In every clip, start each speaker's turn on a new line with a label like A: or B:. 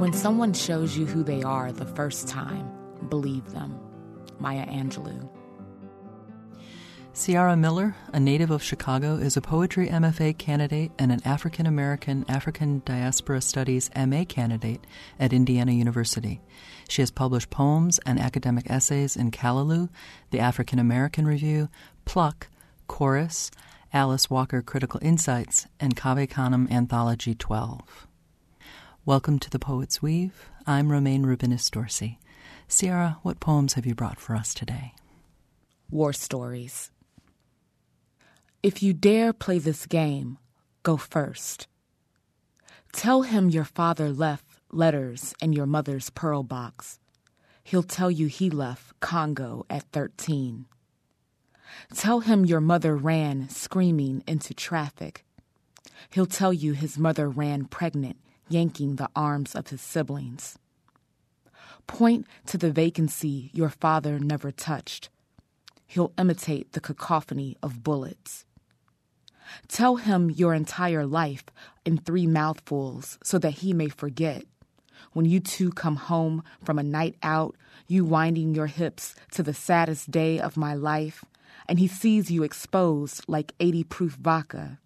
A: When someone shows you who they are the first time, believe them. Maya Angelou.
B: Ciara Miller, a native of Chicago, is a poetry MFA candidate and an African American African Diaspora Studies MA candidate at Indiana University. She has published poems and academic essays in Callaloo, the African American Review, Pluck, Chorus, Alice Walker Critical Insights, and Cave Canem Anthology 12. Welcome to the Poet's Weave. I'm Romayne Rubinas Dorsey. Ciara, what poems have you brought for us today?
A: War Stories. If you dare play this game, go first. Tell him your father left letters in your mother's pearl box. He'll tell you he left Congo at 13. Tell him your mother ran screaming into traffic. He'll tell you his mother ran pregnant, yanking the arms of his siblings. Point to the vacancy your father never touched. He'll imitate the cacophony of bullets. Tell him your entire life in three mouthfuls so that he may forget. When you two come home from a night out, you winding your hips to the saddest day of my life, and he sees you exposed like 80 proof vodka.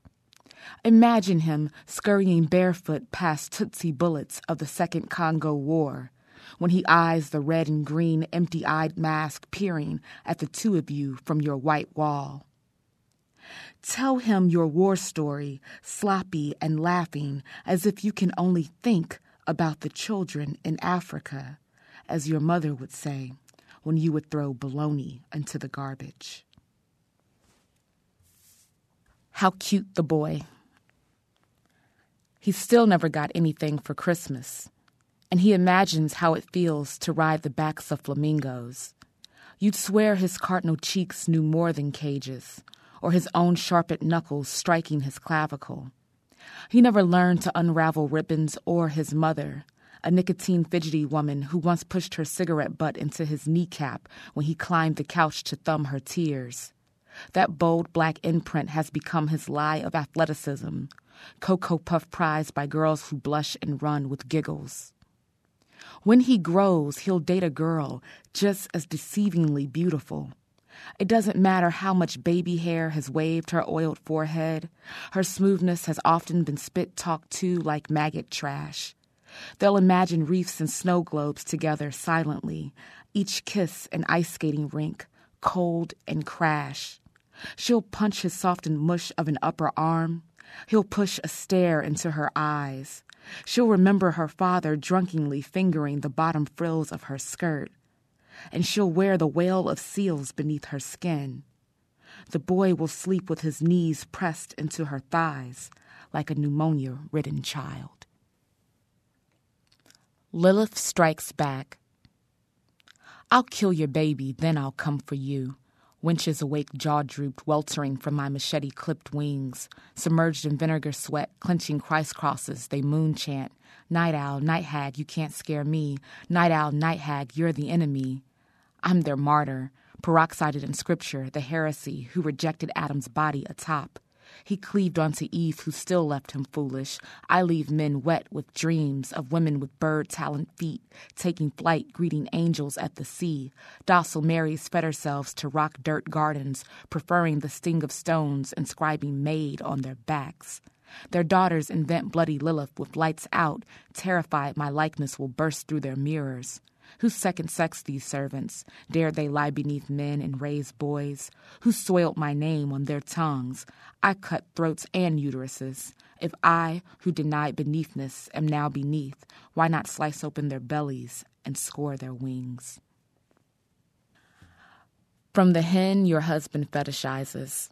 A: Imagine him scurrying barefoot past Tutsi bullets of the Second Congo War when he eyes the red and green empty eyed mask peering at the two of you from your white wall. Tell him your war story, sloppy and laughing, as if you can only think about the children in Africa, as your mother would say when you would throw bologna into the garbage. How cute the boy. He still never got anything for Christmas, and he imagines how it feels to ride the backs of flamingos. You'd swear his cardinal cheeks knew more than cages, or his own sharpened knuckles striking his clavicle. He never learned to unravel ribbons or his mother, a nicotine fidgety woman who once pushed her cigarette butt into his kneecap when he climbed the couch to thumb her tears. That bold black imprint has become his lie of athleticism, Cocoa Puff prized by girls who blush and run with giggles. When he grows, he'll date a girl just as deceivingly beautiful it doesn't matter how much baby hair has waved her oiled forehead. Her smoothness has often been spit talked to like maggot trash. They'll imagine reefs and snow globes together silently, each kiss an ice skating rink, cold and crash. She'll punch his softened mush of an upper arm. He'll push a stare into her eyes. She'll remember her father drunkenly fingering the bottom frills of her skirt and she'll wear the wail of seals beneath her skin. The boy will sleep with his knees pressed into her thighs like a pneumonia ridden child. Lilith strikes back. I'll kill your baby, then I'll come for you. Winches awake, jaw drooped, weltering from my machete clipped wings. Submerged in vinegar sweat, clenching Christ crosses, they moon chant. Night owl, night hag, you can't scare me. Night owl, night hag, you're the enemy. I'm their martyr, peroxided in scripture, the heresy who rejected Adam's body atop. He cleaved onto Eve, who still left him foolish. I leave men wet with dreams of women with bird talent feet, taking flight, greeting angels at the sea. Docile Marys fed ourselves to rock dirt gardens, preferring the sting of stones, inscribing maid on their backs. Their daughters invent bloody Lilith with lights out, terrified my likeness will burst through their mirrors. Who second sexed these servants? Dared they lie beneath men and raise boys? Who soiled my name on their tongues? I cut throats and uteruses. If I, who denied beneathness, am now beneath, why not slice open their bellies and score their wings? From the hen your husband fetishizes.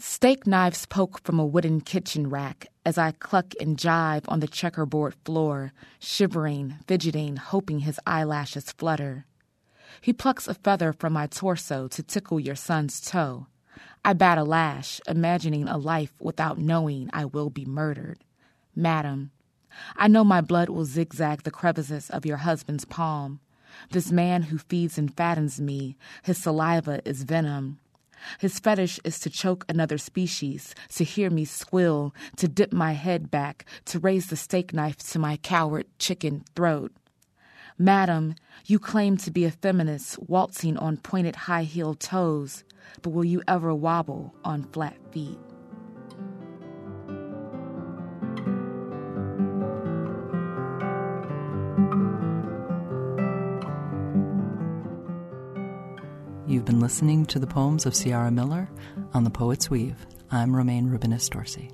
A: Steak knives poke from a wooden kitchen rack as I cluck and jive on the checkerboard floor, shivering, fidgeting, hoping his eyelashes flutter. He plucks a feather from my torso to tickle your son's toe. I bat a lash, imagining a life without knowing I will be murdered. Madam, I know my blood will zigzag the crevices of your husband's palm. This man who feeds and fattens me, his saliva is venom. His fetish is to choke another species, to hear me squill, to dip my head back, to raise the steak knife to my coward chicken throat. Madam, you claim to be a feminist waltzing on pointed high heeled toes, but will you ever wobble on flat feet?
B: You've been listening to the poems of Ciara Miller on The Poet's Weave. I'm Romayne Rubinas Dorsey.